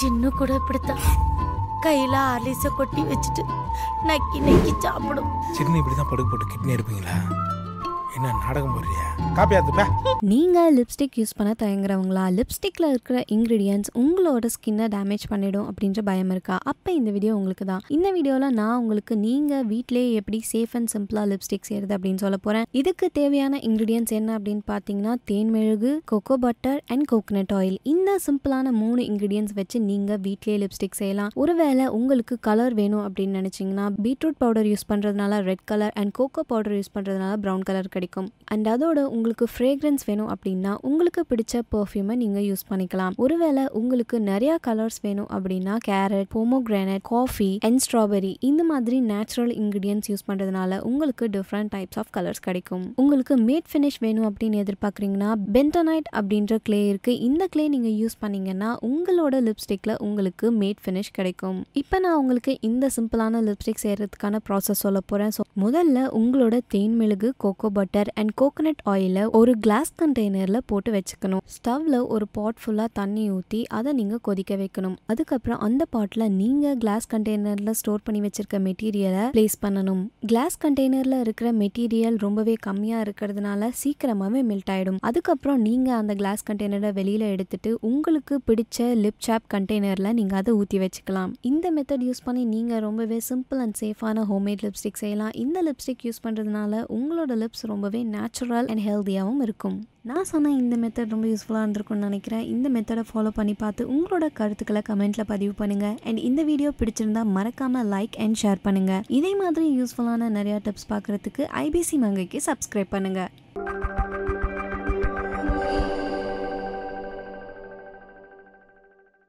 சின்ன கூட இப்படித்தான். கையில ஆலிச கொட்டி வச்சுட்டு நக்கி நக்கி சாப்பிடும். சின்ன இப்படி தான் படுக்க போட்டு கிட்னி எடுப்பீங்களா? என்ன நாடகம் போடுறியா? காப்பி நீங்கள் லிப்ஸ்டிக் யூஸ் பண்ண தயங்குறவங்களா? லிப்ஸ்டிக்கில் இருக்கிற இன்க்ரீடியன்ஸ் உங்களோட ஸ்கின்னை டேமேஜ் பண்ணிடும் அப்படின்ற பயம் இருக்கா? அப்போ இந்த வீடியோ உங்களுக்கு தான். இந்த வீடியோவில் நான் உங்களுக்கு நீங்கள் வீட்டிலேயே எப்படி சேஃப் அண்ட் சிம்பிளாக லிப்ஸ்டிக் செய்கிறது அப்படின்னு சொல்ல போகிறேன் இதுக்கு தேவையான இன்க்ரீடியன்ஸ் என்ன அப்படின்னு பார்த்தீங்கன்னா தேன்மெழுகு cocoa butter and coconut oil இந்த சிம்பிளான மூணு இன்க்ரீடியன்ஸ் வச்சு நீங்கள் வீட்லேயே லிப்ஸ்டிக் செய்யலாம். ஒருவேளை உங்களுக்கு கலர் வேணும் அப்படின்னு நினச்சிங்கன்னா பீட்ரூட் பவுடர் யூஸ் பண்ணுறதுனால red colour and cocoa powder use பண்ணுறதுனால ப்ரௌன் கலர் கிடைக்கும். அண்ட் அதோட உங்களுக்கு ஃப்ரேக்ரன்ஸ் வேணும் அப்படின்னா உங்களுக்கு பிடிச்ச பர்ஃப்யூமை நீங்கள் யூஸ் பண்ணிக்கலாம். ஒருவேளை உங்களுக்கு நிறைய கலர்ஸ் வேணும் அப்படின்னா carrot pomegranate coffee and strawberry இந்த மாதிரி நேச்சுரல் இன்க்ரீடியன்ஸ் யூஸ் பண்ணுறதுனால உங்களுக்கு டிஃப்ரெண்ட் டைப்ஸ் ஆஃப் கலர்ஸ் கிடைக்கும். உங்களுக்கு மேட் ஃபினிஷ் வேணும் அப்படின்னு எதிர்பார்க்குறீங்கன்னா பென்டனைட் அப்படின்ற க்ளே இருக்கு. இந்த க்ளே நீங்கள் யூஸ் பண்ணீங்கன்னா உங்களோட லிப்ஸ்டிக்கில் உங்களுக்கு மேட் ஃபினிஷ் கிடைக்கும். இப்போ நான் உங்களுக்கு இந்த சிம்பிளான லிப்ஸ்டிக் செய்கிறதுக்கான ப்ராசஸ் சொல்ல போகிறேன் ஸோ முதல்ல உங்களோட தேன் மிளகு கோகோ பட்டர் அண்ட் கோகனட் ஆயிலை ஒரு கிளாஸ் கண்டெய்னரில் போட்டு வச்சுக்கணும். ஸ்டவ்வில் ஒரு பாட் ஃபுல்லாக தண்ணி ஊற்றி அதை நீங்கள் கொதிக்க வைக்கணும். அதுக்கப்புறம் அந்த பாட்டில் நீங்கள் கிளாஸ் கண்டெய்னரில் ஸ்டோர் பண்ணி வச்சிருக்க மெட்டீரியலை ப்ளேஸ் பண்ணணும். கிளாஸ் கண்டெய்னரில் இருக்கிற மெட்டீரியல் ரொம்பவே கம்மியாக இருக்கிறதுனால சீக்கிரமாகவே மெல்ட் ஆகிடும் அதுக்கப்புறம் நீங்கள் அந்த கிளாஸ் கண்டெய்னரை வெளியில் எடுத்துட்டு உங்களுக்கு பிடிச்ச லிப் சாப் கண்டெய்னரில் நீங்கள் அதை ஊற்றி வச்சுக்கலாம். இந்த மெத்தட் யூஸ் பண்ணி நீங்கள் ரொம்பவே சிம்பிள் அண்ட் சேஃபான ஹோம்மேட் லிப்ஸ்டிக் செய்யலாம். இந்த லிப்ஸ்டிக் யூஸ் பண்ணுறதுனால உங்களோட லிப்ஸ் ரொம்ப ரொம்பவே நேச்சுரல் அண்ட் ஹெல்த்தியாகவும் இருக்கும். நான் சொன்ன இந்த மெத்தட் ரொம்ப யூஸ்ஃபுல்லாக இருந்திருக்கும்னு நினைக்கிறேன். இந்த மெத்தடை ஃபாலோ பண்ணி பார்த்து உங்களோட கருத்துக்களை கமெண்ட்டில் பதிவு பண்ணுங்கள் அண்ட் இந்த வீடியோ பிடிச்சிருந்தா மறக்காமல் லைக் அண்ட் ஷேர் பண்ணுங்கள் இதே மாதிரி யூஸ்ஃபுல்லான நிறையா டிப்ஸ் பார்க்குறதுக்கு ஐபிசி மங்கைக்கு சப்ஸ்கிரைப் பண்ணுங்கள்